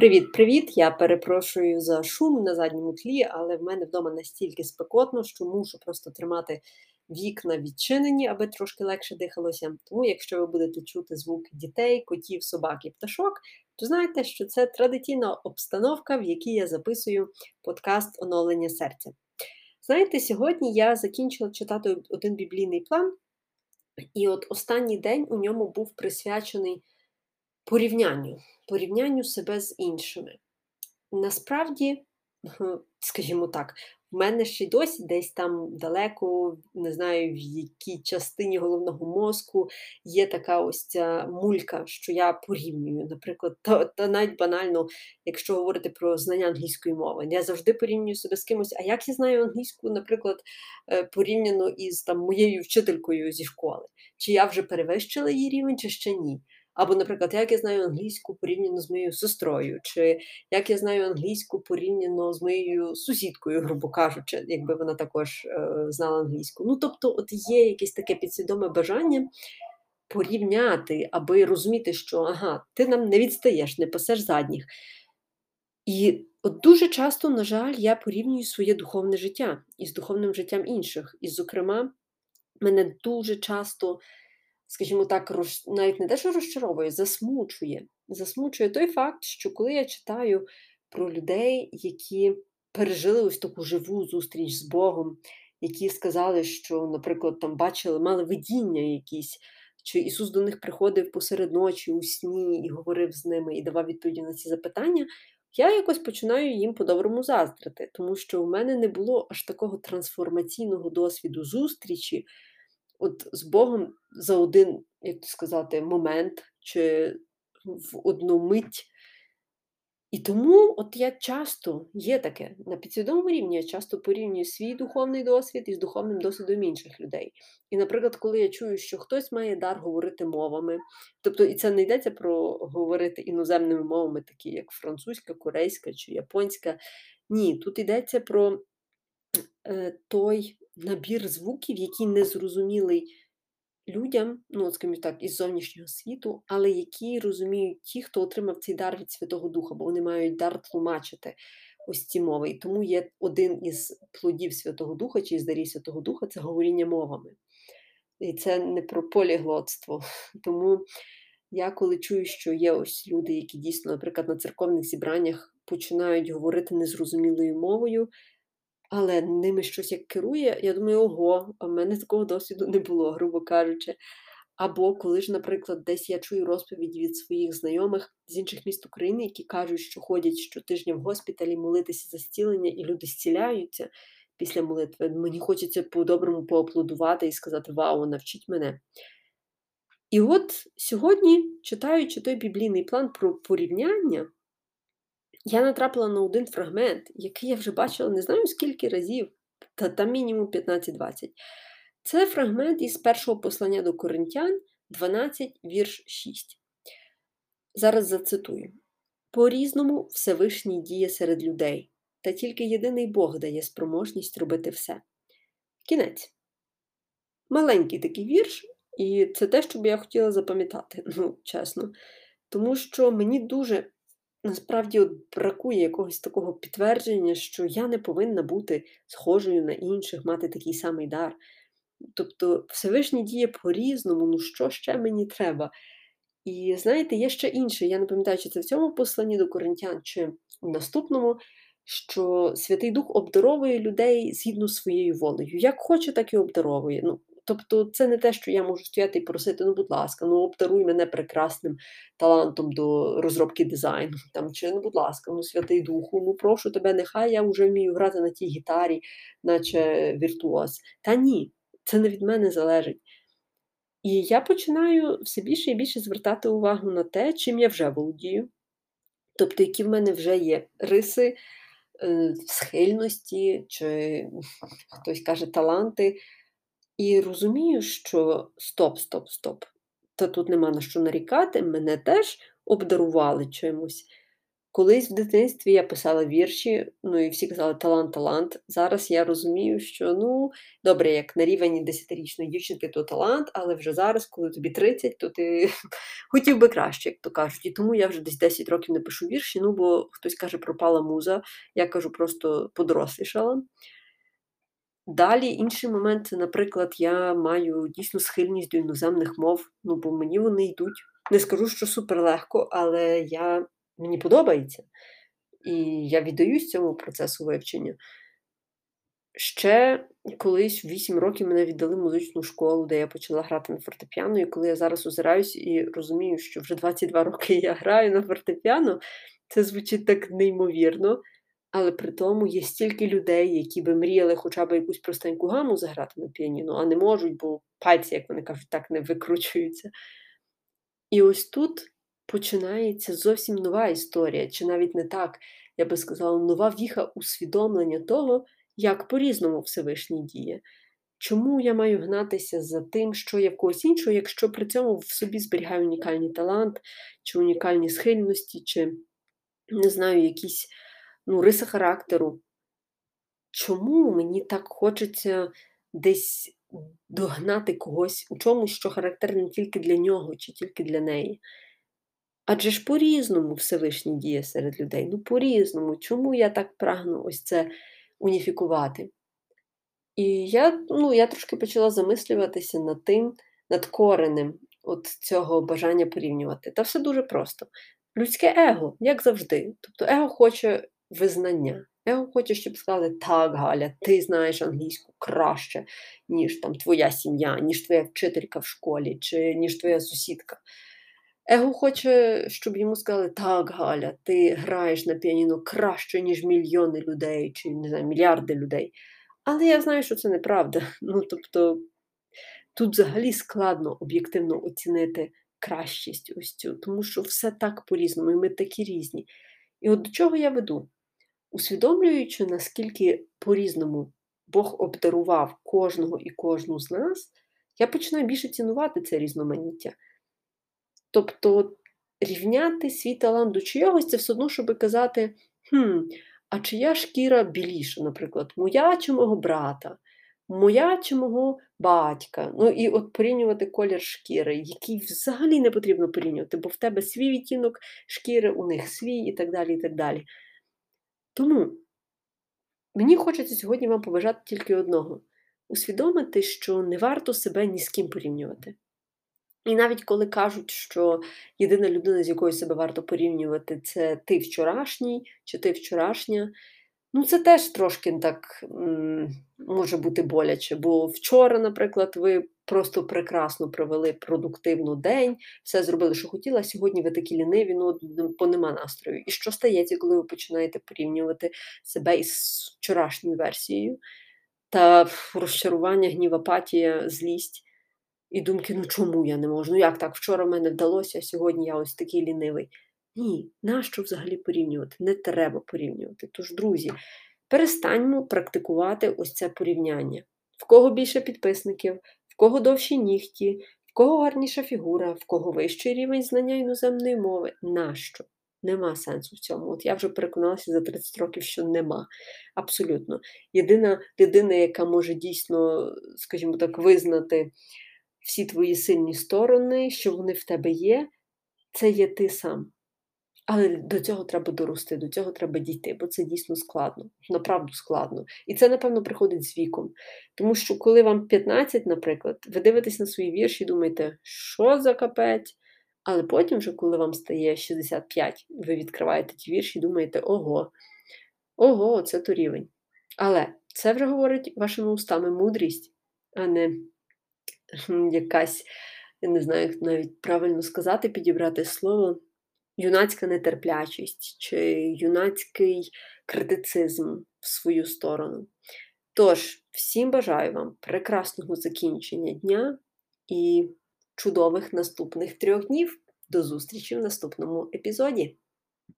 Привіт-привіт! Я перепрошую за шум на задньому тлі, але в мене вдома настільки спекотно, що мушу просто тримати вікна відчинені, аби трошки легше дихалося. Тому, якщо ви будете чути звуки дітей, котів, собак і пташок, то знайте, що це традиційна обстановка, в якій я записую подкаст оновлення серця. Знаєте, сьогодні я закінчила читати один біблійний план, і от останній день у ньому був присвячений порівнянню, порівнянню себе з іншими. Насправді, скажімо так, в мене ще й досі десь там далеко, не знаю, в якій частині головного мозку є така ось ця мулька, що я порівнюю. Наприклад, та, та навіть банально, якщо говорити про знання англійської мови, я завжди порівнюю себе з кимось. А як я знаю англійську, наприклад, е, порівняно із там моєю вчителькою зі школи? Чи я вже перевищила її рівень, чи ще ні? Або, наприклад, як я знаю англійську порівняно з моєю сестрою, чи як я знаю англійську порівняно з моєю сусідкою, грубо кажучи, якби вона також е, знала англійську. Ну, тобто, от є якесь таке підсвідоме бажання порівняти, аби розуміти, що ага, ти нам не відстаєш, не пасеш задніх. І от дуже часто, на жаль, я порівнюю своє духовне життя із духовним життям інших. І, зокрема, мене дуже часто скажімо так, роз... навіть не те, що розчаровує, засмучує. Засмучує той факт, що коли я читаю про людей, які пережили ось таку живу зустріч з Богом, які сказали, що, наприклад, там бачили, мали видіння якісь, чи Ісус до них приходив посеред ночі у сні і говорив з ними і давав відповіді на ці запитання. Я якось починаю їм по-доброму заздрити, тому що в мене не було аж такого трансформаційного досвіду зустрічі, от з Богом за один, як то сказати, момент чи в одну мить. І тому от я часто є таке на підсвідомому рівні, я часто порівнюю свій духовний досвід із духовним досвідом інших людей. І, наприклад, коли я чую, що хтось має дар говорити мовами, тобто і це не йдеться про говорити іноземними мовами, такі як французька, корейська чи японська. Ні, тут йдеться про е, той набір звуків, який не зрозумілий людям, ну, скажімо так, із зовнішнього світу, але які розуміють ті, хто отримав цей дар від Святого Духа, бо вони мають дар тлумачити ось ці мови. І тому є один із плодів Святого Духа чи із дарів Святого Духа це говоріння мовами. І це не про поліглотство. Тому я коли чую, що є ось люди, які дійсно, наприклад, на церковних зібраннях починають говорити незрозумілою мовою, але ними щось як керує, я думаю, ого, а в мене такого досвіду не було, грубо кажучи. Або коли ж, наприклад, десь я чую розповіді від своїх знайомих з інших міст України, які кажуть, що ходять щотижня в госпіталі молитися за зцілення, і люди зціляються після молитви. Мені хочеться по-доброму поаплодувати і сказати Вау, навчіть мене. І от сьогодні, читаючи той біблійний план про порівняння, я натрапила на один фрагмент, який я вже бачила не знаю скільки разів, та там мінімум 15-20. Це фрагмент із першого послання до Коринтян, 12, вірш 6. Зараз зацитую: По-різному Всевишній діє серед людей, та тільки єдиний Бог дає спроможність робити все. Кінець. Маленький такий вірш, і це те, що б я хотіла запам'ятати, ну, чесно. Тому що мені дуже насправді от бракує якогось такого підтвердження, що я не повинна бути схожою на інших, мати такий самий дар. Тобто, Всевишній діє по-різному, ну що ще мені треба? І знаєте, є ще інше. Я не пам'ятаю, чи це в цьому посланні до коринтян, чи в наступному, що Святий Дух обдаровує людей згідно своєю волею. Як хоче, так і обдаровує. Ну, Тобто, це не те, що я можу стояти і просити, ну, будь ласка, ну обдаруй мене прекрасним талантом до розробки дизайну. Там, Чи, ну, будь ласка, ну святий духу, ну прошу тебе, нехай я вже вмію грати на тій гітарі, наче віртуоз. Та ні, це не від мене залежить. І я починаю все більше і більше звертати увагу на те, чим я вже володію. Тобто, які в мене вже є риси, е, схильності, чи хтось каже таланти. І розумію, що стоп, стоп, стоп. Та тут нема на що нарікати, мене теж обдарували чимось. Колись в дитинстві я писала вірші, ну і всі казали талант, талант. Зараз я розумію, що ну добре, як на рівень десятирічної дівчинки, то талант, але вже зараз, коли тобі 30, то ти хотів би краще, як то кажуть. І тому я вже десь 10 років не пишу вірші, ну бо хтось каже, пропала муза, я кажу, просто подорослішала. Далі інший момент, наприклад, я маю дійсно схильність до іноземних мов, ну бо мені вони йдуть. Не скажу, що суперлегко, але я мені подобається. І я віддаюсь цьому процесу вивчення. Ще колись в 8 років мене віддали музичну школу, де я почала грати на фортепіано. І коли я зараз озираюсь і розумію, що вже 22 роки я граю на фортепіано, це звучить так неймовірно. Але при тому є стільки людей, які би мріяли хоча б якусь простеньку гаму заграти на піаніно, а не можуть, бо пальці, як вони кажуть, так не викручуються. І ось тут починається зовсім нова історія, чи навіть не так, я би сказала, нова віха усвідомлення того, як по-різному Всевишній діє. Чому я маю гнатися за тим, що є в когось іншого, якщо при цьому в собі зберігаю унікальний талант, чи унікальні схильності, чи не знаю, якісь ну, риси характеру? Чому мені так хочеться десь догнати когось у чомусь, що характерне тільки для нього, чи тільки для неї? Адже ж по-різному Всевишній діє серед людей. Ну, по-різному. Чому я так прагну ось це уніфікувати? І я ну, я трошки почала замислюватися над тим, над коренем от цього бажання порівнювати. Та все дуже просто. Людське его, як завжди. Тобто его хоче визнання. Его хоче, щоб сказали, так, Галя, ти знаєш англійську краще, ніж там твоя сім'я, ніж твоя вчителька в школі, чи ніж твоя сусідка. Его хоче, щоб йому сказали, так, Галя, ти граєш на піаніно краще, ніж мільйони людей, чи не знаю, мільярди людей. Але я знаю, що це неправда. Ну, тобто, тут взагалі складно об'єктивно оцінити кращість ось цю, тому що все так по-різному, і ми такі різні. І от до чого я веду? Усвідомлюючи, наскільки по-різному Бог обдарував кожного і кожну з нас, я починаю більше цінувати це різноманіття. Тобто рівняти свій талант до чогось, це все одно, щоб казати, хм, а чия шкіра біліша, наприклад, моя чи мого брата, моя чи мого батька. Ну і от порівнювати колір шкіри, який взагалі не потрібно порівнювати, бо в тебе свій відтінок шкіри, у них свій і так далі. і так далі. Тому мені хочеться сьогодні вам побажати тільки одного: усвідомити, що не варто себе ні з ким порівнювати. І навіть коли кажуть, що єдина людина, з якою себе варто порівнювати, це ти вчорашній чи ти вчорашня, ну це теж трошки так може бути боляче. Бо вчора, наприклад, ви просто прекрасно провели продуктивну день, все зробили, що хотіли, а сьогодні ви такі ліниві, ну бо нема настрою. І що стається, коли ви починаєте порівнювати себе із вчорашньою версією? Та розчарування, гнів, апатія, злість. І думки, ну чому я не можу? Ну як так? Вчора в мене вдалося, а сьогодні я ось такий лінивий. Ні, нащо взагалі порівнювати? Не треба порівнювати. Тож, друзі, перестаньмо практикувати ось це порівняння. В кого більше підписників, в кого довші нігті, в кого гарніша фігура, в кого вищий рівень знання іноземної мови. Нащо? Нема сенсу в цьому. От я вже переконалася за 30 років, що нема. Абсолютно. Єдина людина, яка може дійсно, скажімо так, визнати всі твої сильні сторони, що вони в тебе є, це є ти сам. Але до цього треба дорости, до цього треба дійти, бо це дійсно складно, направду складно. І це, напевно, приходить з віком. Тому що, коли вам 15, наприклад, ви дивитесь на свої вірші і думаєте, що за капець? Але потім, вже, коли вам стає 65, ви відкриваєте ті вірші і думаєте, ого, ого, це то рівень. Але це вже говорить вашими устами мудрість, а не якась, я не знаю, як навіть правильно сказати, підібрати слово, юнацька нетерплячість чи юнацький критицизм в свою сторону. Тож, всім бажаю вам прекрасного закінчення дня і чудових наступних трьох днів. До зустрічі в наступному епізоді!